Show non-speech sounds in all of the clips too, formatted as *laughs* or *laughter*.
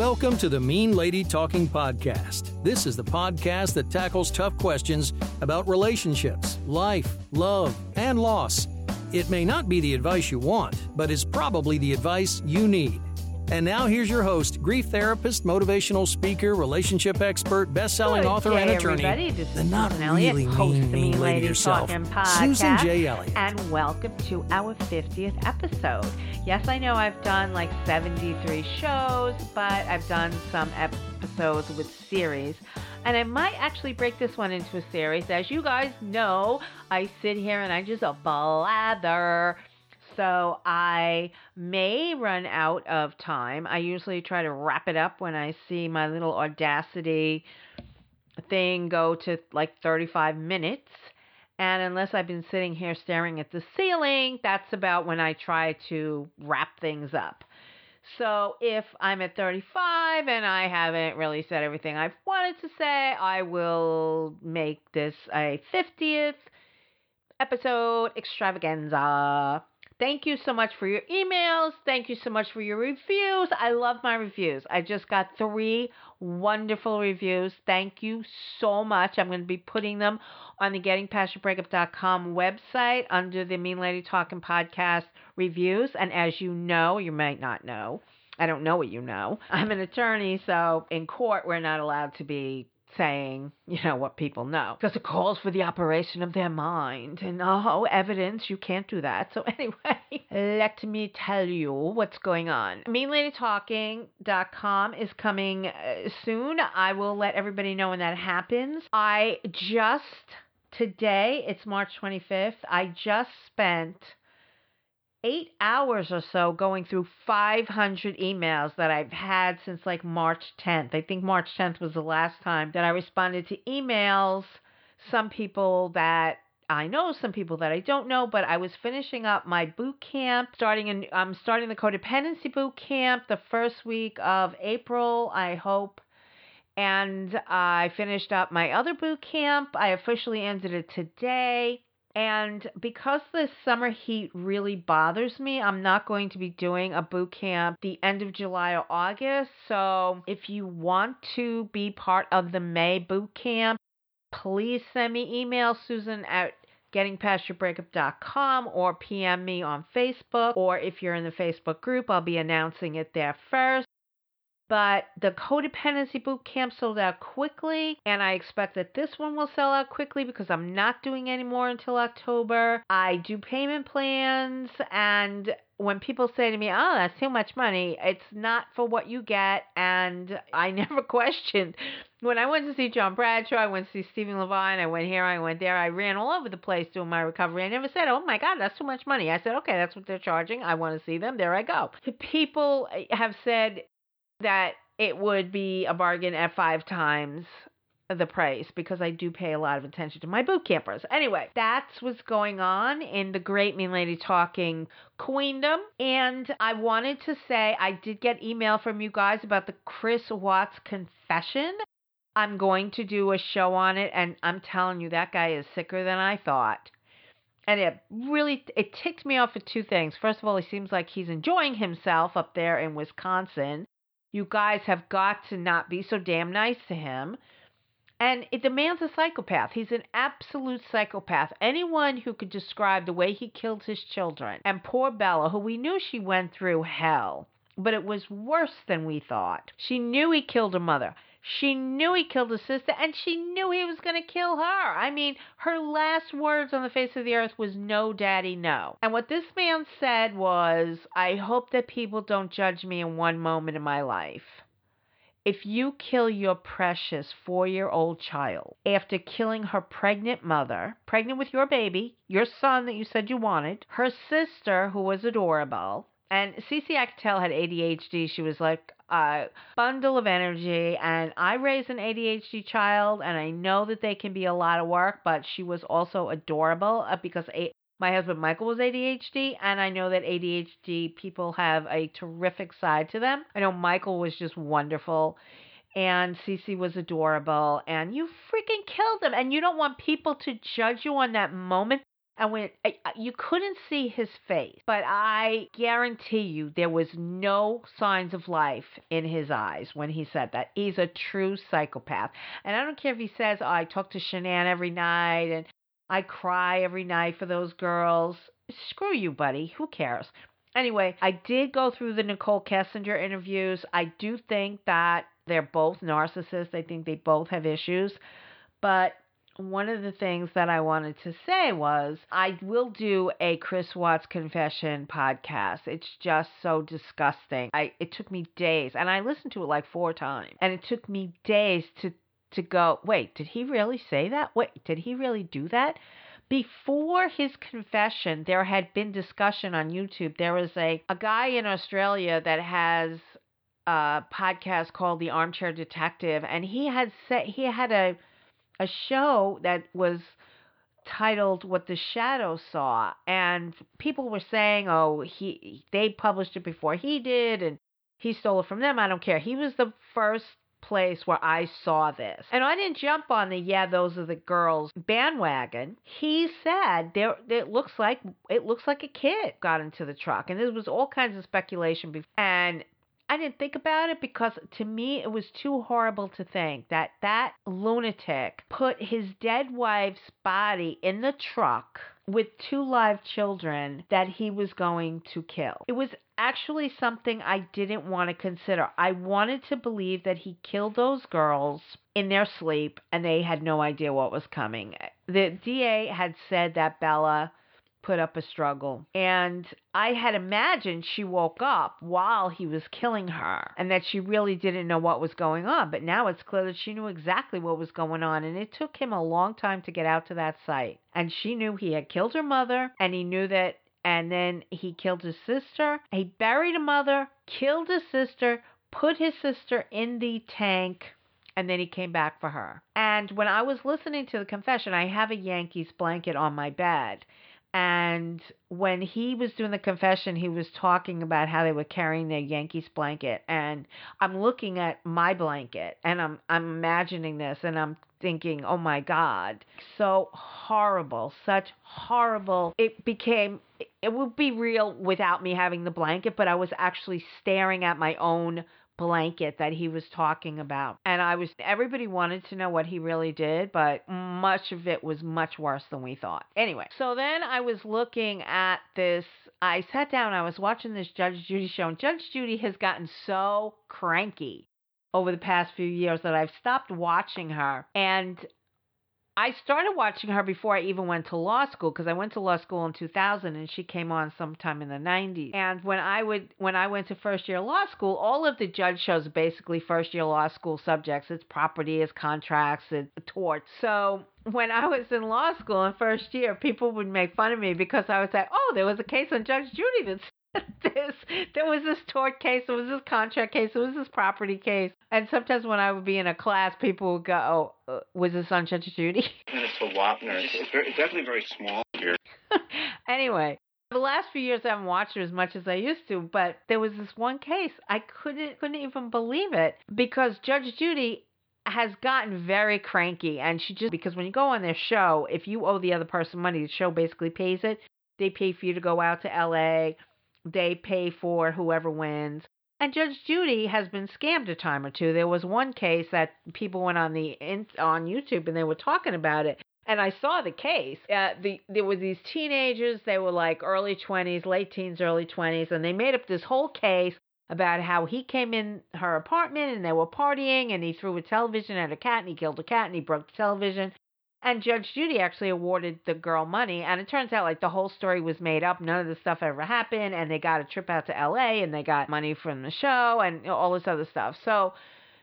Welcome to the Mean Lady Talking Podcast. This is the podcast that tackles tough questions about relationships, life, love, and loss. It may not be the advice you want, but is probably the advice you need. And now here's your host, grief therapist, motivational speaker, relationship expert, best-selling Good author, and attorney. Everybody. This the not Susan Elliott, really host mean, mean lady Lady herself, Podcast, Susan J. Elliott. and welcome to our 50th episode. Yes, I know I've done like 73 shows, but I've done some episodes with series. And I might actually break this one into a series. As you guys know, I sit here and I just blather. So I may run out of time. I usually try to wrap it up when I see my little Audacity thing go to like 35 minutes. And unless I've been sitting here staring at the ceiling, that's about when I try to wrap things up. So if I'm at 35 and I haven't really said everything I've wanted to say, I will make this a 50th episode extravaganza. Thank you so much for your emails. Thank you so much for your reviews. I love my reviews. I just got three wonderful reviews. Thank you so much. I'm going to be putting them on the gettingpastyourbreakup.com website under the Mean Lady Talking podcast reviews. And as you know, you might not know, I don't know what you know. I'm an attorney, so in court, we're not allowed to be saying, you know, what people know. Because it calls for the operation of their mind. And oh, evidence, you can't do that. So *laughs* anyway, let me tell you what's going on. MeanLadyTalking.com is coming uh, soon. I will let everybody know when that happens. I just, today, it's March 25th, I just spent eight hours or so going through 500 emails that I've had since like March 10th. I think March 10th was the last time that I responded to emails. Some people that I know, some people that I don't know, but I was finishing up my boot camp, starting in, I'm starting the codependency boot camp the first week of April, I hope. And I finished up my other boot camp. I officially ended it today. And because the summer heat really bothers me, I'm not going to be doing a boot camp the end of July or August. So if you want to be part of the May boot camp, please send me email, Susan at gettingpastyourbreakup.com or PM me on Facebook. Or if you're in the Facebook group, I'll be announcing it there first but the codependency boot camp sold out quickly and i expect that this one will sell out quickly because i'm not doing any more until october. I do payment plans and when people say to me oh that's too much money it's not for what you get and i *laughs* never questioned. When i went to see john bradshaw i went to see stephen levine i went here i went there i ran all over the place doing my recovery. I never said oh my god that's too much money. I said okay that's what they're charging. I want to see them. There i go. People eh, have said that it would be a bargain at five times the price because I do pay a lot of attention to my boot campers. Anyway, that's what's going on in the Great Mean Lady Talking Queendom. And I wanted to say I did get email from you guys about the Chris Watts confession. I'm going to do a show on it, and I'm telling you, that guy is sicker than I thought. And it really it ticked me off for two things. First of all, he seems like he's enjoying himself up there in Wisconsin. You guys have got to not be so damn nice to him. And it, the man's a psychopath. He's an absolute psychopath. Anyone who could describe the way he killed his children, and poor Bella, who we knew she went through hell, but it was worse than we thought. She knew he killed her mother. She knew he killed his sister, and she knew he was going to kill her. I mean, her last words on the face of the earth was no, daddy, no. And what this man said was, I hope that people don't judge me in one moment in my life. If you kill your precious four year old child after killing her pregnant mother, pregnant with your baby, your son that you said you wanted, her sister who was adorable, and Cece I could tell had ADHD. She was like a bundle of energy. And I raised an ADHD child, and I know that they can be a lot of work, but she was also adorable uh, because a- my husband Michael was ADHD, and I know that ADHD people have a terrific side to them. I know Michael was just wonderful. And Cece was adorable, and you freaking killed him. And you don't want people to judge you on that moment And when you couldn't see his face, but I guarantee you there was no signs of life in his eyes when he said that. He's a true psychopath. And I don't care if he says, oh, I talk to Shanann every night and I cry every night for those girls. Screw you, buddy. Who cares? Anyway, I did go through the Nichol Kessinger interviews. I do think that they're both narcissists. I think they both have issues. But one of the things that I wanted to say was I will do a Chris Watts confession podcast. It's just so disgusting. I it took me days and I listened to it like four times. And it took me days to to go, wait, did he really say that? Wait, did he really do that? Before his confession, there had been discussion on YouTube. There was a, a guy in Australia that has a podcast called The Armchair Detective, and he had said he had a a show that was titled What the Shadow Saw and people were saying, "Oh, he they published it before he did and he stole it from them. I don't care." He was the first place where I saw this. And I didn't jump on the yeah, those are the girls bandwagon. He said there it looks like it looks like a kid got into the truck. And there was all kinds of speculation before. And I didn't think about it because to me it was too horrible to think that that lunatic put his dead wife's body in the truck with two live children that he was going to kill. It was actually something I didn't want to consider. I wanted to believe that he killed those girls in their sleep and they had no idea what was coming. The DA had said that Bella put up a struggle. And I had imagined she woke up while he was killing her and that she really didn't know what was going on. But now it's clear that she knew exactly what was going on. And it took him a long time to get out to that site. And she knew he had killed her mother and he knew that. And then he killed his sister. He buried a mother, killed his sister, put his sister in the tank and then he came back for her. And when I was listening to the confession, I have a Yankees blanket on my bed. And when he was doing the confession, he was talking about how they were carrying their Yankees blanket. And I'm looking at my blanket and I'm I'm imagining this and I'm thinking, oh my God, so horrible, such horrible. It became, it would be real without me having the blanket, but I was actually staring at my own blanket that he was talking about. And I was, everybody wanted to know what he really did, but much of it was much worse than we thought. Anyway, so then I was looking at this, I sat down, I was watching this Judge Judy show, and Judge Judy has gotten so cranky over the past few years that I've stopped watching her. And I started watching her before I even went to law school because I went to law school in 2000 and she came on sometime in the 90s. And when I would when I went to first year law school, all of the judge shows basically first year law school subjects. It's property, it's contracts, it's torts. So when I was in law school in first year, people would make fun of me because I would say, "Oh, there was a case on Judge Judy that's *laughs* this there was this tort case, there was this contract case, there was this property case, and sometimes when I would be in a class, people would go, "Oh, uh, was this on Judge Judy?" *laughs* And It's a Wapner. It's, very, it's definitely very small here. *laughs* anyway, the last few years I haven't watched it as much as I used to, but there was this one case I couldn't couldn't even believe it because Judge Judy has gotten very cranky and she just because when you go on their show, if you owe the other person money, the show basically pays it. They pay for you to go out to LA they pay for whoever wins. And Judge Judy has been scammed a time or two. There was one case that people went on the on YouTube and they were talking about it. And I saw the case. Uh, the there were these teenagers. They were like early twenties, late teens, early twenties, and they made up this whole case about how he came in her apartment and they were partying and he threw a television at a cat and he killed a cat and he broke the television and Judge Judy actually awarded the girl money, and it turns out like the whole story was made up. None of the stuff ever happened, and they got a trip out to L.A. and they got money from the show and all this other stuff. So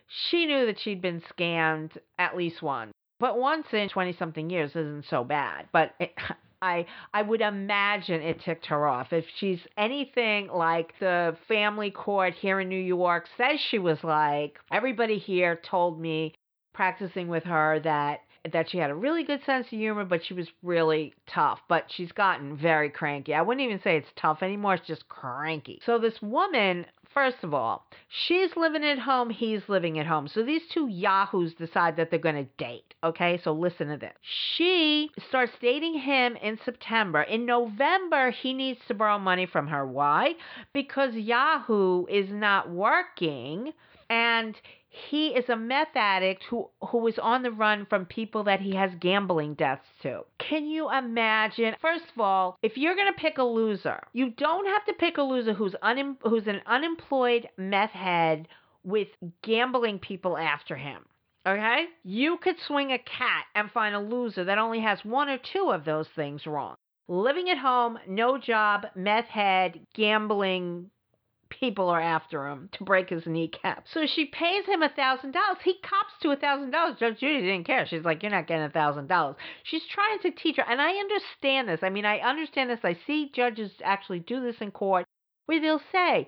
she knew that she'd been scammed at least once, but once in twenty something years isn't so bad. But it, *laughs* I I would imagine it ticked her off. If she's anything like the family court here in New York says she was like, everybody here told me practicing with her that that she had a really good sense of humor, but she was really tough. But she's gotten very cranky. I wouldn't even say it's tough anymore, it's just cranky. So this woman First of all, she's living at home, he's living at home. So these two yahoos decide that they're going to date. Okay, so listen to this. She starts dating him in September. In November, he needs to borrow money from her. Why? Because Yahoo is not working and he is a meth addict who who is on the run from people that he has gambling debts to. Can you imagine? First of all, if you're going to pick a loser, you don't have to pick a loser who's un, who's an unemployed meth head with gambling people after him. Okay? You could swing a cat and find a loser that only has one or two of those things wrong. Living at home, no job, meth head, gambling people are after him to break his kneecap. So she pays him a thousand dollars. He cops to a thousand dollars. Judge Judy didn't care. She's like, You're not getting a thousand dollars. She's trying to teach her and I understand this. I mean I understand this. I see judges actually do this in court where they'll say,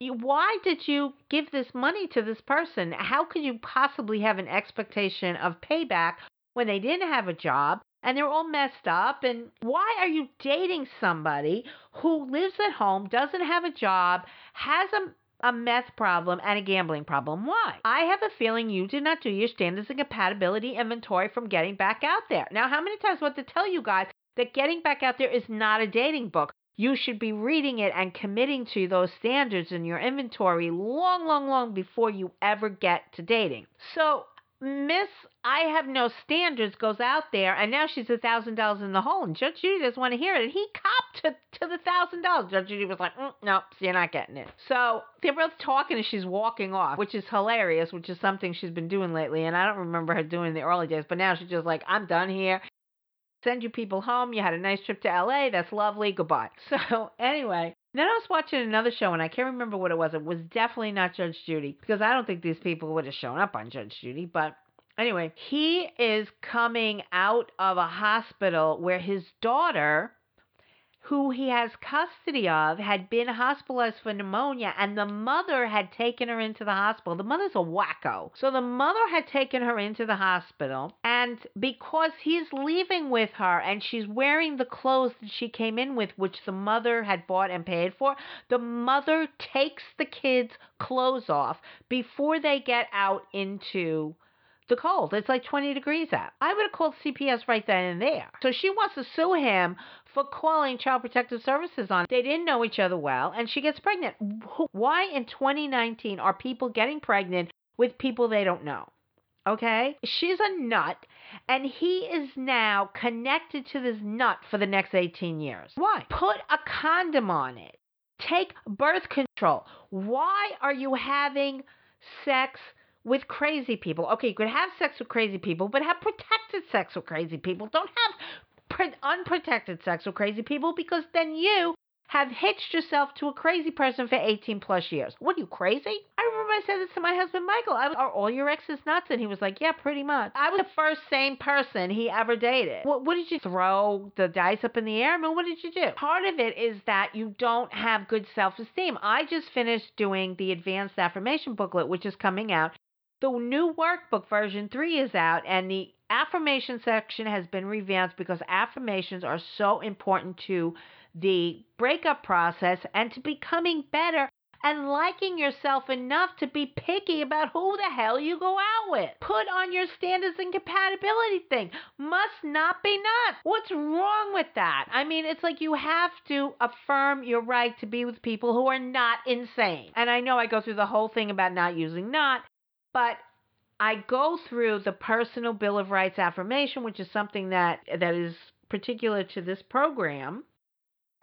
why did you give this money to this person? How could you possibly have an expectation of payback when they didn't have a job and they're all messed up. And why are you dating somebody who lives at home, doesn't have a job, has a, a meth problem, and a gambling problem? Why? I have a feeling you did not do your standards and compatibility inventory from getting back out there. Now, how many times I want to tell you guys that getting back out there is not a dating book? You should be reading it and committing to those standards in your inventory long, long, long before you ever get to dating. So, Miss I have no standards goes out there and now she's a thousand dollars in the hole and Judge Judy doesn't want to hear it. And he copped to, to the thousand dollars. Judge Judy was like, mm, nope, you're not getting it. So they're both talking and she's walking off, which is hilarious, which is something she's been doing lately. And I don't remember her doing in the early days, but now she's just like, I'm done here. Send you people home. You had a nice trip to LA. That's lovely. Goodbye. *laughs* So anyway, then I was watching another show and I can't remember what it was. It was definitely not Judge Judy because I don't think these people would have shown up on Judge Judy. But anyway, he is coming out of a hospital where his daughter who he has custody of had been hospitalized for pneumonia and the mother had taken her into the hospital. The mother's a wacko. So the mother had taken her into the hospital and because he's leaving with her and she's wearing the clothes that she came in with which the mother had bought and paid for, the mother takes the kids' clothes off before they get out into the cold. It's like 20 degrees out. I would have called CPS right then and there. So she wants to sue him for calling Child Protective Services on. They didn't know each other well, and she gets pregnant. Why in 2019 are people getting pregnant with people they don't know? Okay? She's a nut, and he is now connected to this nut for the next 18 years. Why? Put a condom on it. Take birth control. Why are you having sex with crazy people. Okay, you could have sex with crazy people, but have protected sex with crazy people. Don't have unprotected sex with crazy people because then you have hitched yourself to a crazy person for 18 plus years. What are you crazy? I remember I said this to my husband Michael. I was, are all your exes nuts? And he was like, yeah, pretty much. I was the first sane person he ever dated. What, what did you throw the dice up in the air? I mean, what did you do? Part of it is that you don't have good self esteem. I just finished doing the advanced affirmation booklet, which is coming out. The new workbook version 3 is out and the affirmation section has been revamped because affirmations are so important to the breakup process and to becoming better and liking yourself enough to be picky about who the hell you go out with. Put on your standards and compatibility thing. Must not be not. What's wrong with that? I mean, it's like you have to affirm your right to be with people who are not insane. And I know I go through the whole thing about not using not, but I go through the personal Bill of Rights affirmation, which is something that that is particular to this program.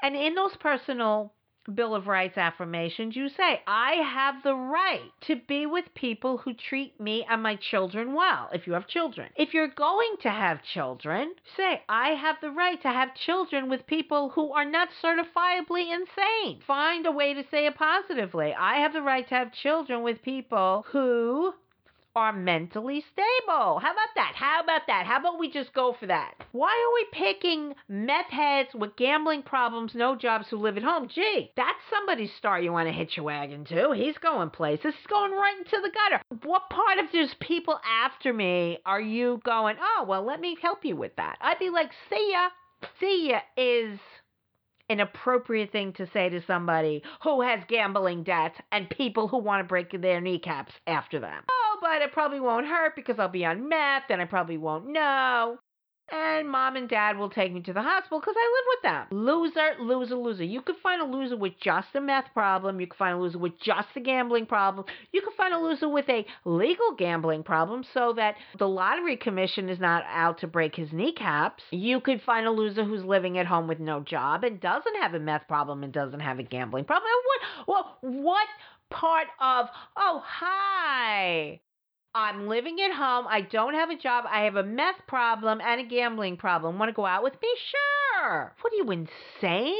And in those personal Bill of Rights affirmations, you say, I have the right to be with people who treat me and my children well, if you have children. If you're going to have children, say, I have the right to have children with people who are not certifiably insane. Find a way to say it positively. I have the right to have children with people who are mentally stable. How about that? How about that? How about we just go for that? Why are we picking meth heads with gambling problems, no jobs who live at home? Gee, that's somebody's star you want to hitch your wagon to. He's going places. He's going right into the gutter. What part of these people after me are you going, oh, well, let me help you with that? I'd be like, see ya. See ya is an appropriate thing to say to somebody who has gambling debts and people who want to break their kneecaps after them. But it probably won't hurt because I'll be on meth and I probably won't know and mom and dad will take me to the hospital because I live with them. Loser, loser, loser. You could find a loser with just a meth problem. You could find a loser with just a gambling problem. You could find a loser with a legal gambling problem so that the lottery commission is not out to break his kneecaps. You could find a loser who's living at home with no job and doesn't have a meth problem and doesn't have a gambling problem. What, what, what part of, oh, hi, I'm living at home. I don't have a job. I have a meth problem and a gambling problem. Want to go out with me? Sure. What are you, insane?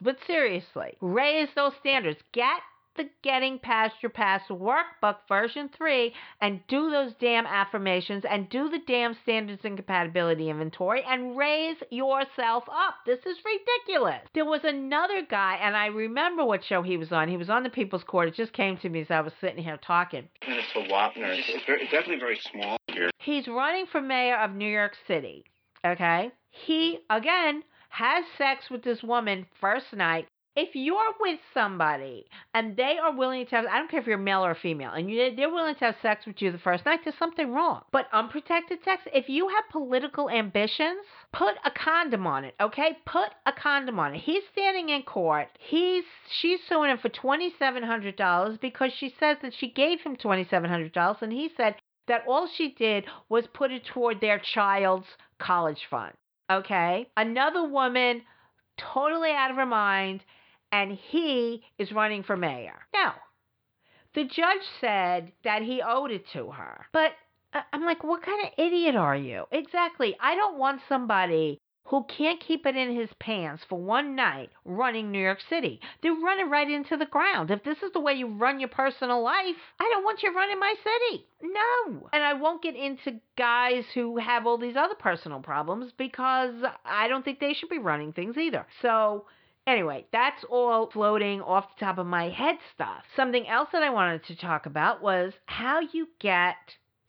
But seriously, raise those standards. Get the Getting Past Your Past workbook version 3 and do those damn affirmations and do the damn standards and compatibility inventory and raise yourself up. This is ridiculous. There was another guy, and I remember what show he was on. He was on the People's Court. It just came to me as I was sitting here talking. It's the Wapner. It's, very, it's definitely very small here. He's running for mayor of New York City. Okay? He, again, has sex with this woman first night if you're with somebody and they are willing to have, I don't care if you're male or female, and you, they're willing to have sex with you the first night, there's something wrong. But unprotected sex, if you have political ambitions, put a condom on it, okay? Put a condom on it. He's standing in court. He's she's suing him for twenty seven hundred dollars because she says that she gave him twenty seven hundred dollars, and he said that all she did was put it toward their child's college fund. Okay? Another woman, totally out of her mind and he is running for mayor. Now, the judge said that he owed it to her. But uh, I'm like, what kind of idiot are you? Exactly. I don't want somebody who can't keep it in his pants for one night running New York City. They're running right into the ground. If this is the way you run your personal life, I don't want you running my city. No. And I won't get into guys who have all these other personal problems because I don't think they should be running things either. So, Anyway, that's all floating off the top of my head stuff. Something else that I wanted to talk about was how you get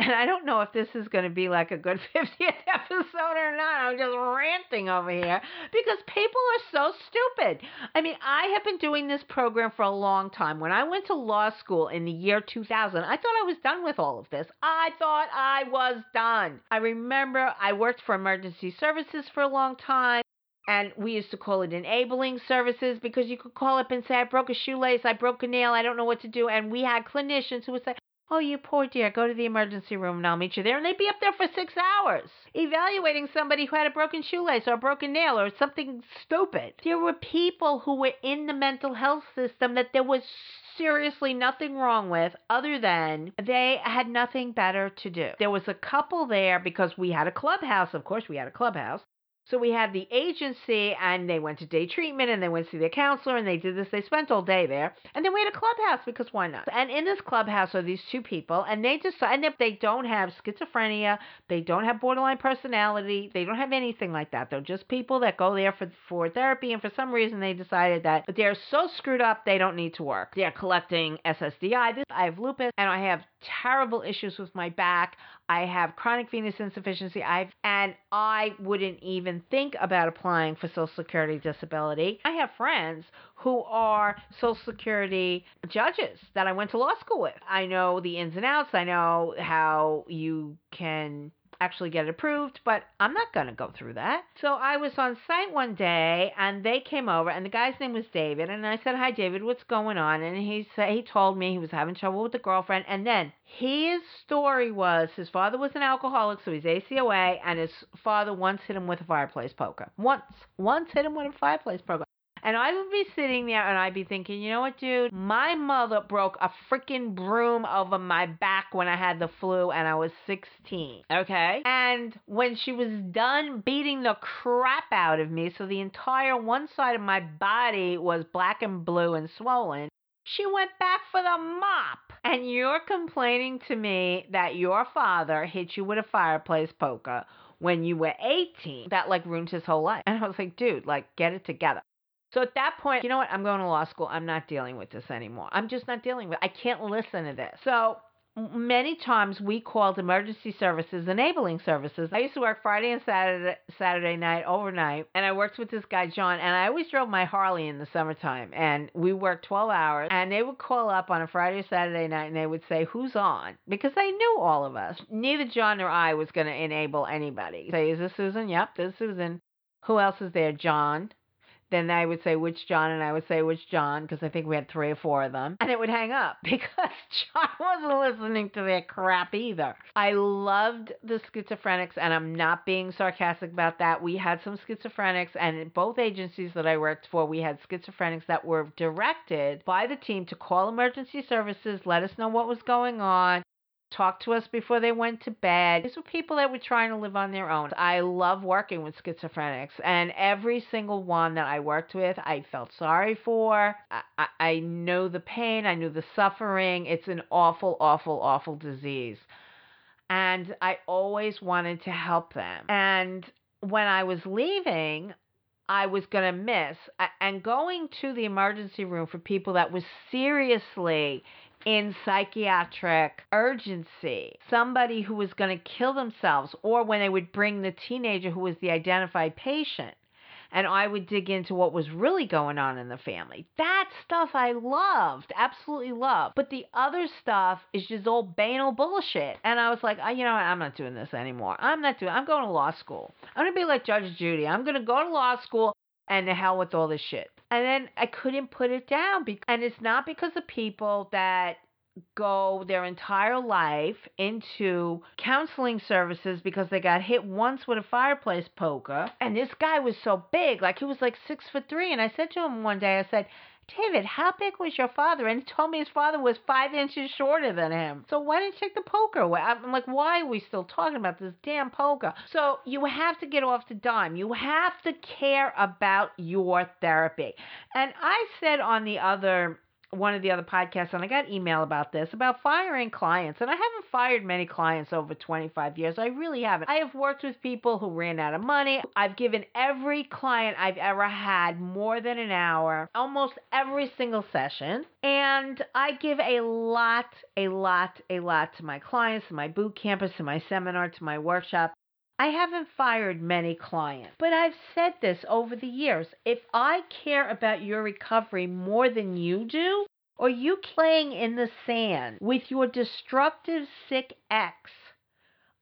and I don't know if this is going to be like a good *laughs* 50th episode or not. I'm just ranting over here because people are so stupid. I mean, I have been doing this program for a long time. When I went to law school in the year 2000, I thought I was done with all of this. I thought I was done. I remember I worked for emergency services for a long time. And we used to call it enabling services because you could call up and say, I broke a shoelace, I broke a nail, I don't know what to do. And we had clinicians who would say, Oh, you poor dear, go to the emergency room and I'll meet you there. And they'd be up there for six hours evaluating somebody who had a broken shoelace or a broken nail or something stupid. There were people who were in the mental health system that there was seriously nothing wrong with other than they had nothing better to do. There was a couple there because we had a clubhouse, of course, we had a clubhouse. So we had the agency and they went to day treatment and they went to see their counselor and they did this. They spent all day there. And then we had a clubhouse because why not? And in this clubhouse are these two people and they decide and they don't have schizophrenia, they don't have borderline personality, they don't have anything like that. They're just people that go there for, for therapy and for some reason they decided that they're so screwed up they don't need to work. They're collecting SSDI. This I have lupus and I have terrible issues with my back. I have chronic venous insufficiency. I've and I wouldn't even think about applying for Social Security disability. I have friends who are Social Security judges that I went to law school with. I know the ins and outs. I know how you can actually get it approved, but I'm not going to go through that. So I was on site one day and they came over and the guy's name was David and I said, "Hi David, what's going on?" And he said he told me he was having trouble with the girlfriend and then his story was his father was an alcoholic, so he's ACOA and his father once hit him with a fireplace poker. Once. Once hit him with a fireplace poker. And I would be sitting there and I'd be thinking, you know what, dude? My mother broke a freaking broom over my back when I had the flu and I was 16. Okay? And when she was done beating the crap out of me, so the entire one side of my body was black and blue and swollen, she went back for the mop. And you're complaining to me that your father hit you with a fireplace poker when you were 18. That like ruined his whole life. And I was like, dude, like, get it together. So at that point, you know what? I'm going to law school. I'm not dealing with this anymore. I'm just not dealing with. it. I can't listen to this. So many times we called emergency services enabling services. I used to work Friday and Saturday Saturday night overnight, and I worked with this guy John, and I always drove my Harley in the summertime, and we worked 12 hours, and they would call up on a Friday or Saturday night, and they would say who's on because they knew all of us. Neither John nor I was going to enable anybody. Say, is this Susan? Yep, this is Susan. Who else is there? John then I would say which John, and I would say which John, because I think we had three or four of them, and it would hang up *laughs* because John *laughs* wasn't listening to their crap either. I loved the schizophrenics, and I'm not being sarcastic about that. We had some schizophrenics, and in both agencies that I worked for, we had schizophrenics that were directed by the team to call emergency services, let us know what was going on, talked to us before they went to bed. These were people that were trying to live on their own. I love working with schizophrenics, and every single one that I worked with, I felt sorry for. I, I, I know the pain, I knew the suffering. It's an awful, awful, awful disease. And I always wanted to help them. And when I was leaving, I was going to miss. And going to the emergency room for people that was seriously in psychiatric urgency, somebody who was going to kill themselves, or when they would bring the teenager who was the identified patient. And I would dig into what was really going on in the family. That stuff I loved, absolutely loved. But the other stuff is just old banal bullshit. And I was like, you know what? I'm not doing this anymore. I'm not doing. I'm going to law school. I'm gonna be like Judge Judy. I'm gonna go to law school and the hell with all this shit. And then I couldn't put it down. Be- and it's not because of people that go their entire life into counseling services because they got hit once with a fireplace poker. And this guy was so big, like he was like six foot three. And I said to him one day, I said, David, how big was your father? And he told me his father was five inches shorter than him. So why didn't you take the poker away? I'm like, why are we still talking about this damn poker? So you have to get off the dime. You have to care about your therapy. And I said on the other one of the other podcasts, and I got email about this about firing clients. And I haven't fired many clients over 25 years. I really haven't. I have worked with people who ran out of money. I've given every client I've ever had more than an hour, almost every single session. And I give a lot, a lot, a lot to my clients, to my boot to my seminar, to my workshop. I haven't fired many clients, but I've said this over the years. If I care about your recovery more than you do, or you playing in the sand with your destructive, sick ex,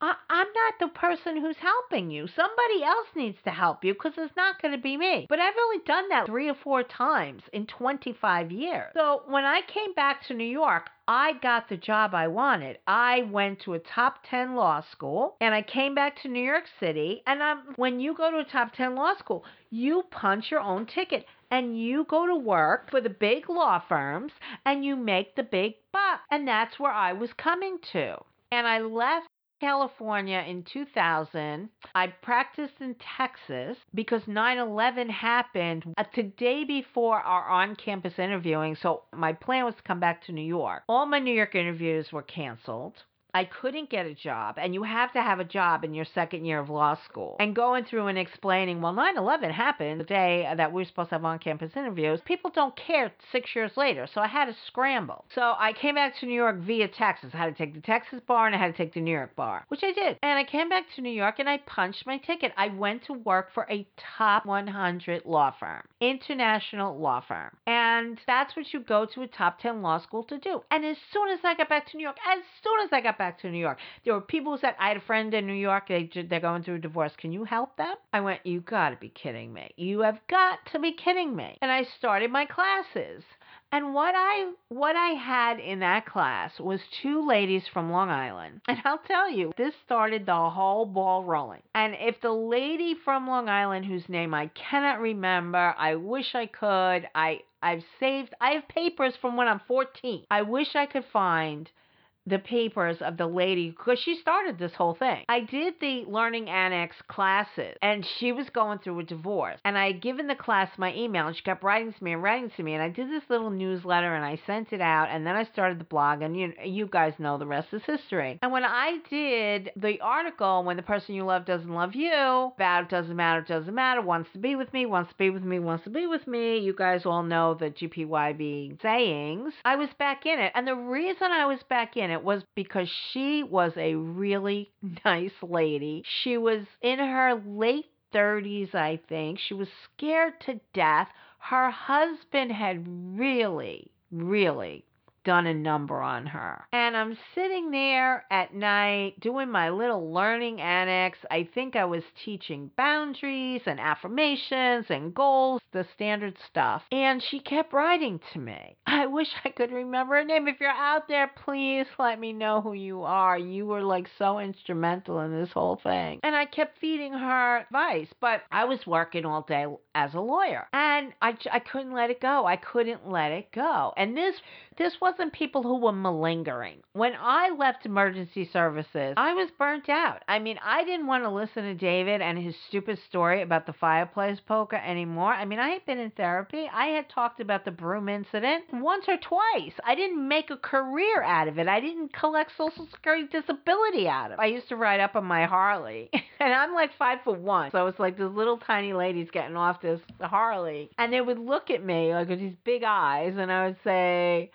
I, am not the person who's helping you. Somebody else needs to help you because it's not going to be me. But I've only done that three or four times in 25 years. So when I came back to New York, I got the job I wanted. I went to a top 10 law school and I came back to New York City. And I'm, when you go to a top 10 law school, you punch your own ticket and you go to work for the big law firms and you make the big bucks. And that's where I was coming to. And I left California in 2000. I practiced in Texas because 9 11 happened uh, the day before our on campus interviewing. So my plan was to come back to New York. All my New York interviews were canceled. I couldn't get a job, and you have to have a job in your second year of law school. And going through and explaining, well, 9 11 happened the day that we were supposed to have on campus interviews. People don't care six years later, so I had to scramble. So I came back to New York via Texas. I had to take the Texas bar and I had to take the New York bar, which I did. And I came back to New York and I punched my ticket. I went to work for a top 100 law firm, international law firm. And that's what you go to a top 10 law school to do. And as soon as I got back to New York, as soon as I got back to New York. There were people who said, I had a friend in New York, they, they're going through a divorce. Can you help them? I went, You gotta be kidding me. You have got to be kidding me. And I started my classes. And what I what I had in that class was two ladies from Long Island. *laughs* And I'll tell you, this started the whole ball rolling. And if the lady from Long Island whose name I cannot remember, I wish I could. I I've saved I have papers from when I'm 14. I wish I could find the papers of the lady because she started this whole thing. I did the learning annex classes and she was going through a divorce. And I had given the class my email and she kept writing to me and writing to me. And I did this little newsletter and I sent it out. And then I started the blog. And you, you guys know the rest is history. And when I did the article, when the person you love doesn't love you, about doesn't matter, doesn't matter, wants to be with me, wants to be with me, wants to be with me, you guys all know the GPYB sayings. I was back in it. And the reason I was back in it it was because she was a really *laughs* nice lady. She was in her late 30s, I think. She was scared to death. Her husband had really, really done a number on her. And I'm sitting there at night doing my little learning annex. I think I was teaching boundaries and affirmations and goals, the standard stuff. And she kept writing to me. I wish I could remember her name. If you're out there, please let me know who you are. You were like so instrumental in this whole thing. And I kept feeding her advice, but I was working all day as a lawyer and I, I couldn't let it go. I couldn't let it go. And this this wasn't people who were malingering. When I left emergency services, I was burnt out. I mean, I didn't want to listen to David and his stupid story about the fireplace poker anymore. I mean, I had been in therapy. I had talked about the broom incident once or twice. I didn't make a career out of it. I didn't collect Social Security disability out of it. I used to ride up on my Harley, *laughs* and I'm like five foot one. So it's like these little tiny ladies getting off this Harley, and they would look at me like with these big eyes, and I would say,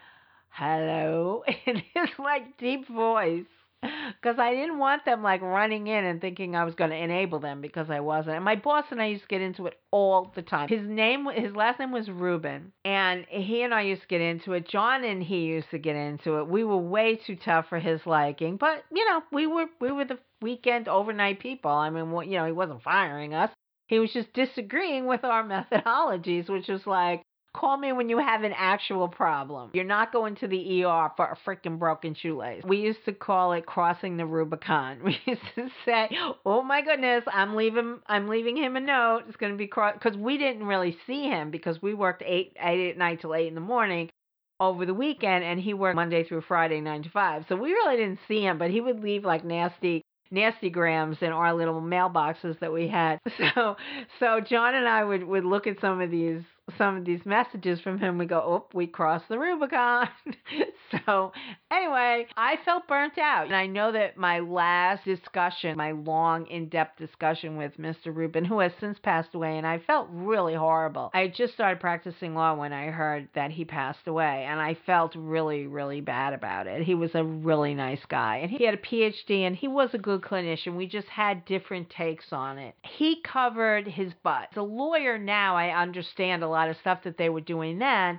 hello *laughs* in his like deep voice because I didn't want them like running in and thinking I was going to enable them because I wasn't. And my boss and I used to get into it all the time. His name, his last name was Ruben, and he and I used to get into it. John and he used to get into it. We were way too tough for his liking, but you know, we were we were the weekend overnight people. I mean, you know, he wasn't firing us. He was just disagreeing with our *laughs* methodologies, which was like, Call me when you have an actual problem. You're not going to the ER for a freaking broken shoelace. We used to call it crossing the Rubicon. *laughs* We used to say, "Oh my goodness, I'm leaving. I'm leaving him a note. It's going to be cross." Because we didn't really see him because we worked eight eight at night till eight in the morning over the weekend, and he worked Monday through Friday nine to five. So we really didn't see him, but he would leave like nasty nasty grams in our little mailboxes that we had. *laughs* So so John and I would would look at some of these some of these messages from him, we go, oh, we crossed the Rubicon. *laughs* so, anyway, I felt burnt out. And I know that my last discussion, my long, in depth discussion with Mr. Rubin, who has since passed away, and I felt really horrible. I just started practicing law when I heard that he passed away, and I felt really, really bad about it. He was a really nice guy, and he had a PhD, and he was a good clinician. We just had different takes on it. He covered his butt. As a lawyer now, I understand a lot of stuff that they were doing then.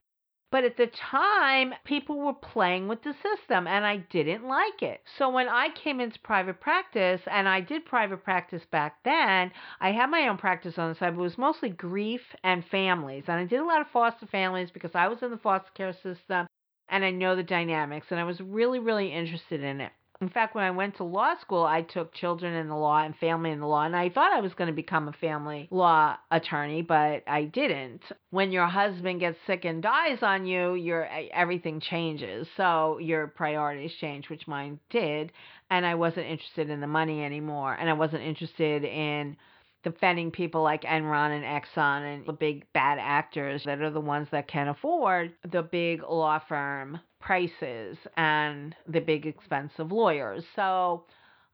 But at the time, people were playing with the system and I didn't like it. So when I came into private practice, and I did private practice back then, I had my own practice on the side, but it was mostly grief and families. And I did a lot of foster families because I was in the foster care system and I know the dynamics and I was really, really interested in it. In fact, when I went to law school, I took children in the law and family in the law, and I thought I was going to become a family law attorney, but I didn't. When your husband gets sick and dies on you, your everything changes. So your priorities change, which mine did, and I wasn't interested in the money anymore, and I wasn't interested in defending people like Enron and Exxon and the big bad actors that are the ones that can afford the big law firm prices and the big expensive lawyers. So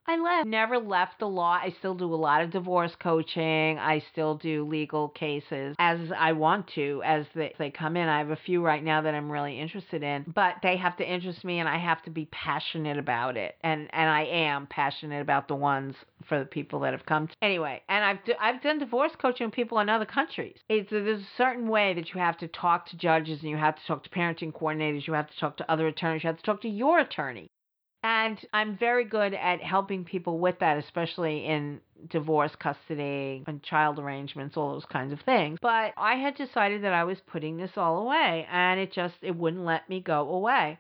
I left, never left the law. I still do a lot of divorce coaching. I still do legal cases as I want to, as they, they come in. I have a few right now that I'm really interested in, but they have to interest me and I have to be passionate about it. And, and I am passionate about the ones for the people that have come. To. Anyway, and I've, do, I've done divorce coaching with people in other countries. It's, there's a certain way that you have to talk to judges and you have to talk to parenting coordinators. You have to talk to other attorneys. You have to talk to your attorney and I'm very good at helping people with that, especially in divorce, custody, and child arrangements, all those kinds of things. But I had decided that I was putting this all away and it just it wouldn't let me go away.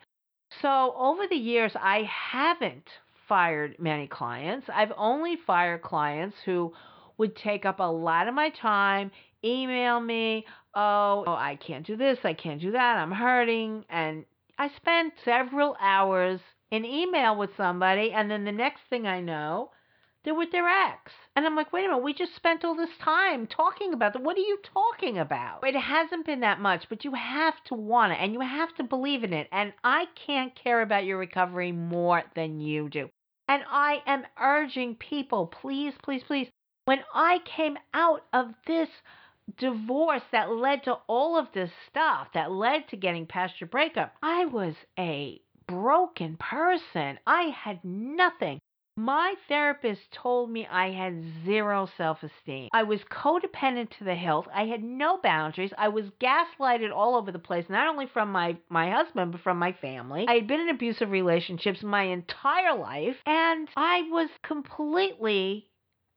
So over the years I haven't fired many clients. I've only fired clients who would take up a lot of my time, email me, oh, oh I can't do this, I can't do that, I'm hurting and I spent several hours an email with somebody, and then the next thing I know, they're with their ex. And I'm like, wait a minute, we just spent all this time talking about that. What are you talking about? It hasn't been that much, but you have to want it and you have to believe in it. And I can't care about your recovery more than you do. And I am urging people, please, please, please, when I came out of this divorce that led to all of this stuff, that led to getting past your breakup, I was a broken person. I had nothing. My therapist told me I had zero self esteem. I was codependent to the hilt. I had no boundaries. I was gaslighted all over the place, not only from my, my husband, but from my family. I had been in abusive relationships my entire life, and I was completely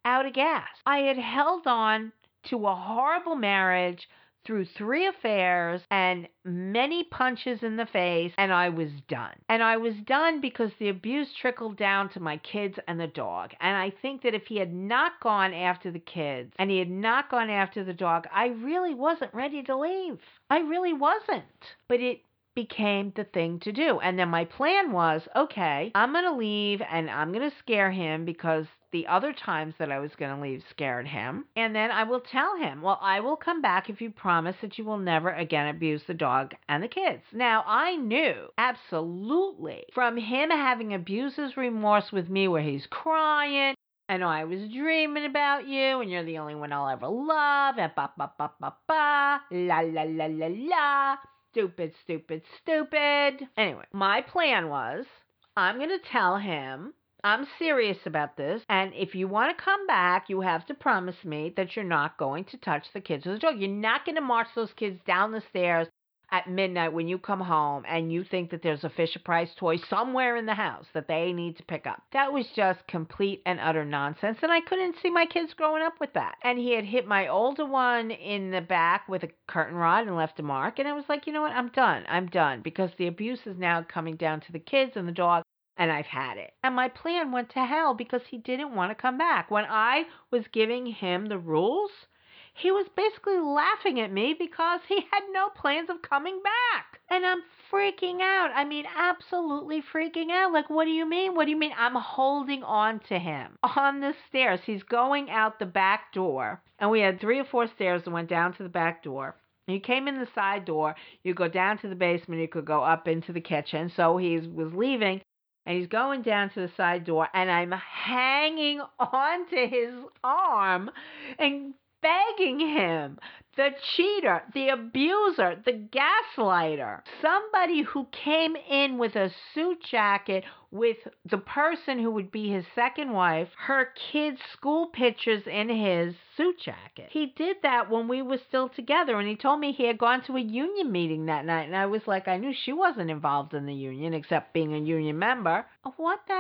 out of gas. I had held on to a horrible marriage through three affairs and many punches in the face, and I was done. And I was done because the abuse trickled down to my kids and the dog. And I think that if he had not gone after the kids and he had not gone after the dog, I really wasn't ready to leave. I really wasn't. But it became the thing to do. And then my plan was okay, I'm going to leave and I'm going to scare him because the other times that I was going to leave scared him. And then I will tell him, well, I will come back if you promise that you will never again abuse the dog and the kids. Now, I knew absolutely from him having abuser's remorse with me where he's crying. I know I was dreaming about you, and you're the only one I'll ever love, and ba ba ba ba ba, la la la la la stupid, stupid, stupid. Anyway, my plan was I'm going to tell him I'm serious about this. And if you want to come back, you have to promise me that you're not going to touch the kids with a dog. You're not going to march those kids down the stairs at midnight when you come home and you think that there's a Fisher Price toy somewhere in the house that they need to pick up. That was just complete and utter nonsense. And I couldn't see my kids growing up with that. And he had hit my older one in the back with a curtain rod and left a mark. And I was like, you know what? I'm done. I'm done because the abuse is now coming down to the kids and the dog and I've had it. And my plan went to hell because he didn't want to come back. When I was giving him the rules, he was basically laughing at me because he had no plans of coming back. And I'm freaking out. I mean, absolutely freaking out. Like, what do you mean? What do you mean? I'm holding on to him on the stairs. He's going out the back door. And we had three or four stairs that went down to the back door. You came in the side door, you go down to the basement, you could go up into the kitchen. So he was leaving and he's going down to the side door and I'm hanging *laughs* onto his arm and begging him the cheater, the abuser, the gaslighter, somebody who came in with a suit jacket with the person who would be his second wife, her kids' school pictures in his suit jacket. He did that when we were still together, and he told me he had gone to a union meeting that night, and I was like, I knew she wasn't involved in the union except being a union member. What the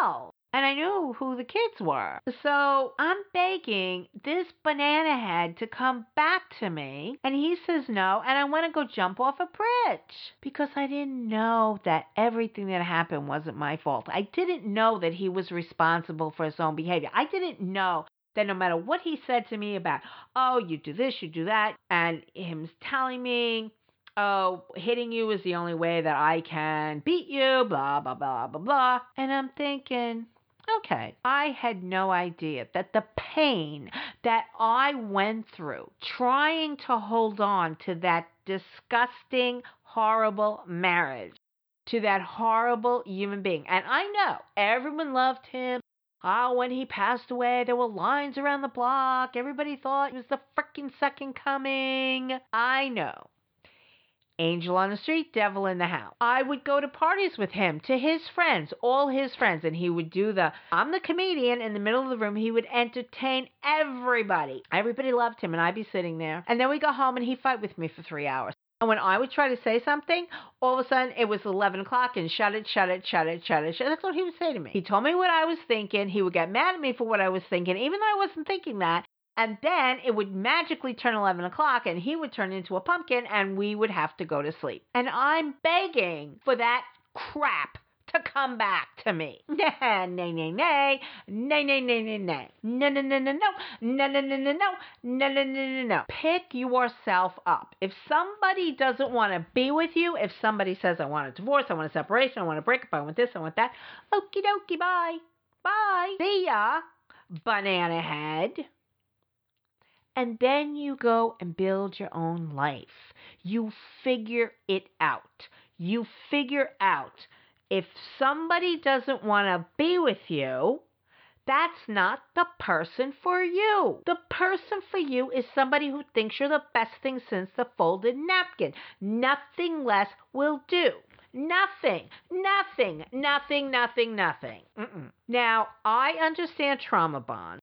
hell? And I knew who the kids were. So I'm begging this banana head to come back to me, and he says no, and I want to go jump off a bridge because I didn't know that everything that happened wasn't my fault. I didn't know that he was responsible for his own behavior. I didn't know that no matter what he said to me about, oh, you do this, you do that, and him telling me, oh, hitting you is the only way that I can beat you, blah, blah, blah, blah, blah. And I'm thinking, Okay, I had no idea that the pain that I went through trying to hold on to that disgusting, horrible marriage, to that horrible human being. And I know everyone loved him. Oh, when he passed away, there were lines around the block. Everybody thought he was the freaking second coming. I know Angel on the street, devil in the house. I would go to parties with him, to his friends, all his friends, and he would do the I'm the comedian in the middle of the room. He would entertain everybody. Everybody loved him, and I'd be sitting there. And then we go home and he'd fight with me for three hours. And when I would try to say something, all of a sudden it was 11 o'clock and shut it, shut it, shut it, shut it, shut it. That's what he would say to me. He told me what I was thinking. He would get mad at me for what I was thinking, even though I wasn't thinking that. And then it would magically turn 11 o'clock and he would turn into a pumpkin and we would have to go to sleep. And I'm begging for that crap to come back to me. *laughs* nay, nay, nay, nay, nay, nay, nay, nay, nay, no, no, no, no, no, no, no, no, no, no, no, no, no, no, no. Pick yourself up. If somebody doesn't want to be with you, if somebody says, I want a divorce, I want a separation, I want a breakup, I want this, I want that, okie dokie, bye. Bye. See ya, banana head and then you go and build your own life. You figure it out. You figure out if somebody doesn't want to be with you, that's not the person for you. The person for you is somebody who thinks you're the best thing since the folded napkin. Nothing less will do. Nothing, nothing, nothing, nothing, nothing. Mm-mm. Now, I understand trauma bond.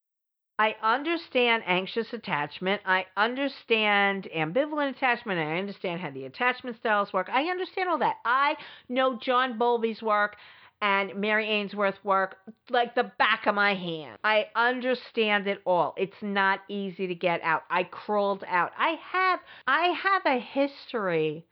I understand anxious attachment. I understand ambivalent attachment. I understand how the attachment styles work. I understand all that. I know John Bowlby's work and Mary Ainsworth's work like the back of my hand. I understand it all. It's not easy to get out. I crawled out. I have I have a history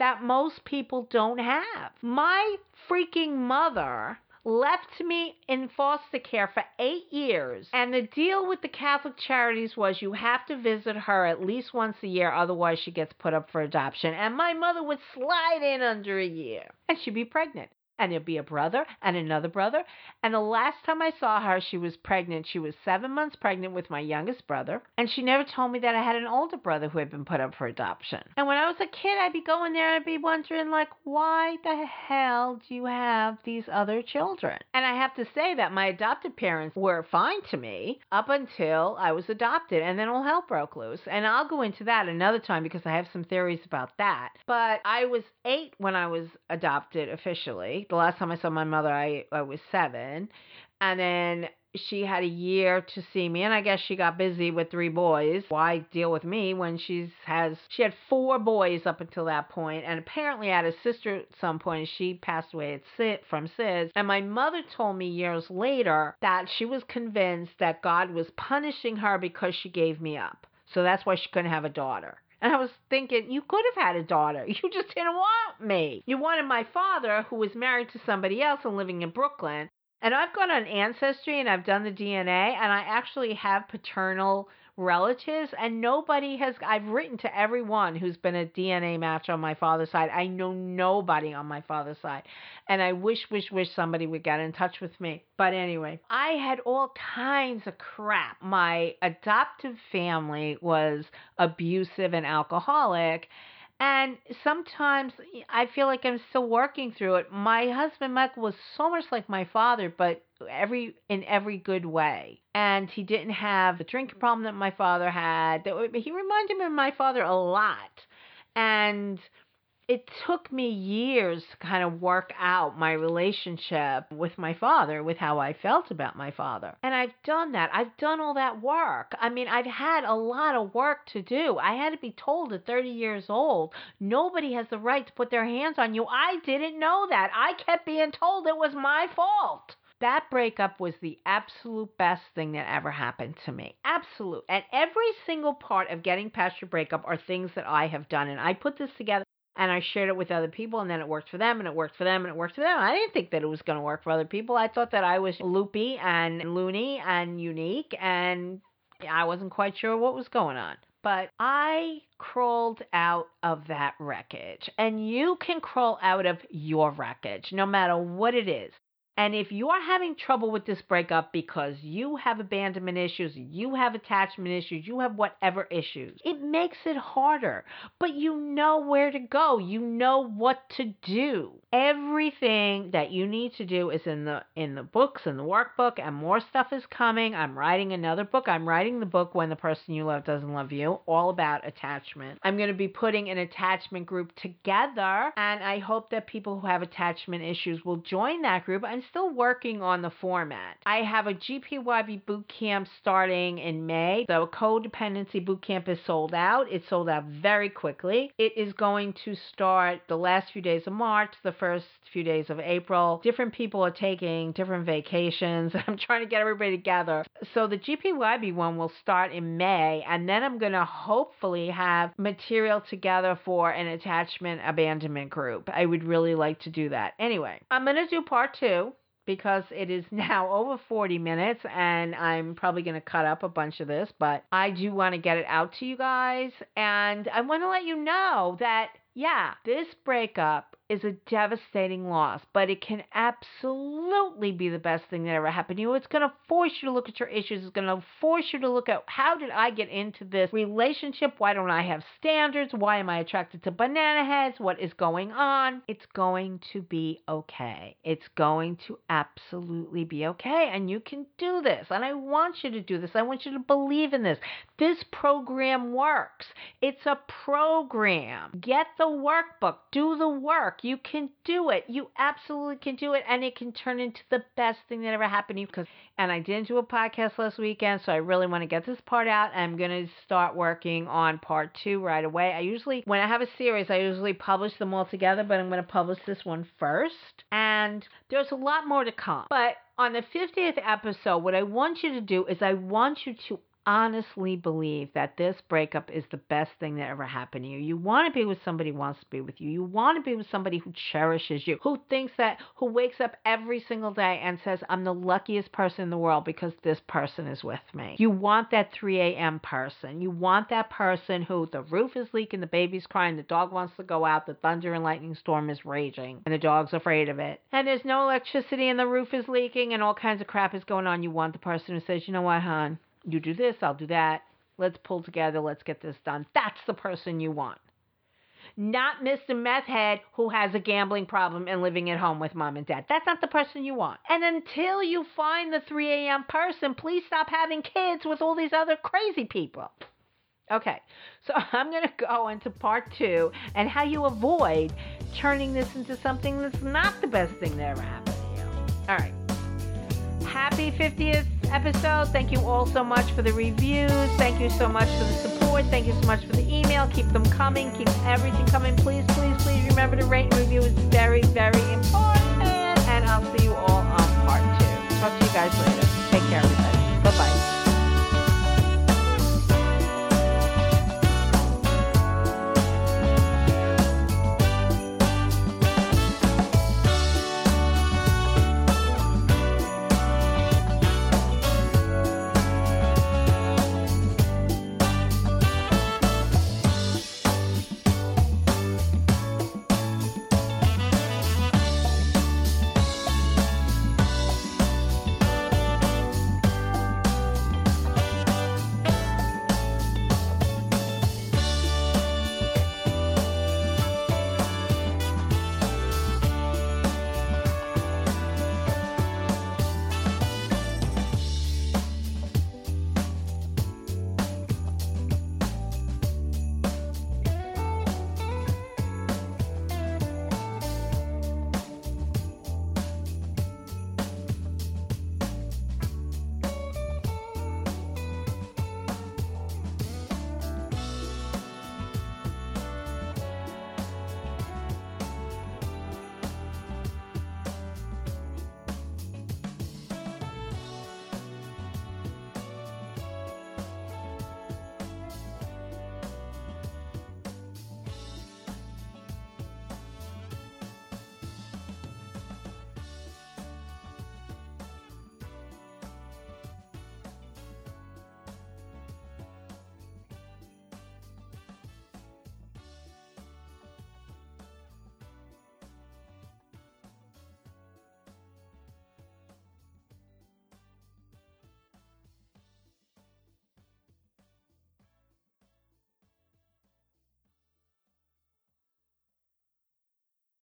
that most people don't have. My freaking mother left me in foster care for eight years. And the deal with the Catholic Charities was you have to visit her at least once a year, otherwise, she gets put up for adoption. And my mother would slide in under a year and she'd be pregnant and there'd be a brother and another brother. And the last time I saw her, she was pregnant. She was seven months pregnant with my youngest brother. And she never told me that I had an older brother who had been put up for adoption. And when I was a kid, I'd be going there and I'd be wondering, like, why the hell do you have these other children? And I have to say that my adopted parents were fine to me up until I was adopted. And then all hell broke loose. And I'll go into that another time because I have some theories about that. But I was eight when I was adopted officially the last time I saw my mother, I, I was seven. And then she had a year to see me and I guess she got busy with three boys. Why deal with me when she's has she had four boys up until that point and apparently had a sister at some point and she passed away at SID from SIDS. And my mother told me years later that she was convinced that God was punishing her because she gave me up. So that's why she couldn't have a daughter. And I was thinking, you could have had a daughter. *laughs* You just didn't want me. You wanted my father, who was married to somebody else and living in Brooklyn. And I've gone on Ancestry and I've done the DNA, and I actually have paternal relatives, and nobody has. I've written to everyone who's been a DNA match on my father's side. I know nobody on my father's side, and I wish, wish, wish somebody would get in touch with me. But anyway, I had all kinds of crap. My adoptive family was abusive and alcoholic. And sometimes I feel like I'm still working through it. My husband Michael was so much like my father, but every in every good way. And he didn't have the drinking mm-hmm. problem that my father had. That He reminded me of my father a lot. And it took me years to kind of work out my relationship with my father, with how I felt about my father. And I've done that. I've done all that work. I mean, I've had a lot of work to do. I had to be told at 30 years old, nobody has the right to put their hands on you. I didn't know that. I kept being told it was my fault. That breakup was the absolute best thing that ever happened to me. Absolute. And every single part of getting past your breakup are things that I have done. And I put this together and I shared it with other people, and then it worked for them, and it worked for them, and it worked for them. I didn't think that it was going to work for other people. I thought that I was loopy and loony and unique, and I wasn't quite sure what was going on. But I crawled out of that wreckage, and you can crawl out of your wreckage, no matter what it is. And if you are having trouble with this breakup because you have abandonment issues, you have attachment issues, you have whatever issues, it makes it harder. But you know where to go. You know what to do. Everything that you need to do is in the in the books and the workbook and more stuff is coming. I'm writing another book. I'm writing the book when the person you love doesn't love you, all about attachment. I'm going to be putting an attachment group together and I hope that people who have attachment issues will join that group. I'm still working on the format. I have a GPYB boot camp starting in May. The codependency boot camp is sold out. It sold out very quickly. It is going to start the last few days of March, the first few days of April. Different people are taking different vacations. *laughs* I'm trying to get everybody together. So the GPYB one will start in May, and then I'm going to hopefully have material together for an attachment abandonment group. I would really like to do that. Anyway, I'm going to do part two because it is *laughs* now over 40 minutes and I'm probably going to cut up a bunch of this, but I do want to get it out to you guys. And I want to let you know that, yeah, this breakup is a devastating loss, but it can absolutely be the best thing that ever happened to you. It's going to force you to look at your issues. It's going to force you to look at how did I get into this relationship? Why don't I have standards? Why am I attracted to banana heads? What is going on? It's going to be okay. It's going to absolutely be okay. And you can do this. And I want you to do this. I want you to believe in this. This program works. It's a program. Get the workbook, do the work work. You can do it. You absolutely can do it. And it can turn into the best thing that ever happened to you. Because, and I didn't do a podcast last weekend, so I really want to get this part out. I'm going to start working on part two right away. I usually, when I have a series, I usually publish them all together, but I'm going to publish this one first. And there's a lot more to come. But on the 50th episode, what I want you to do is I want you to honestly believe that this breakup is the best thing that ever happened to you. You want to be with somebody who wants to be with you. You want to be with somebody who cherishes you, who thinks that, who wakes up every single day and says, I'm the luckiest person in the world because this person is with me. You want that 3 a.m. person. You want that person who the roof is leaking, the baby's crying, the dog wants to go out, the thunder and lightning storm is raging, and the dog's afraid of it. And there's no electricity and the roof is leaking and all kinds of crap is going on. You want the person who says, you know what, hon? You do this, I'll do that. Let's pull together, let's get this done. That's the person you want. Not Mr. Meth Head who has a gambling problem and living at home with mom and dad. That's not the person you want. And until you find the 3 a.m. person, please stop having kids with all these other crazy people. Okay, so *laughs* I'm going to go into part two and how you avoid turning this into something that's not the best thing that ever happened to you. All right. Happy 50th episode. Thank you all so much for the reviews. Thank you so much for the support. Thank you so much for the email. Keep them coming. Keep everything coming. Please, please, please remember to rate and review is very, very important. And I'll see you all on part two. Talk to you guys later. Take care, everybody. Bye bye.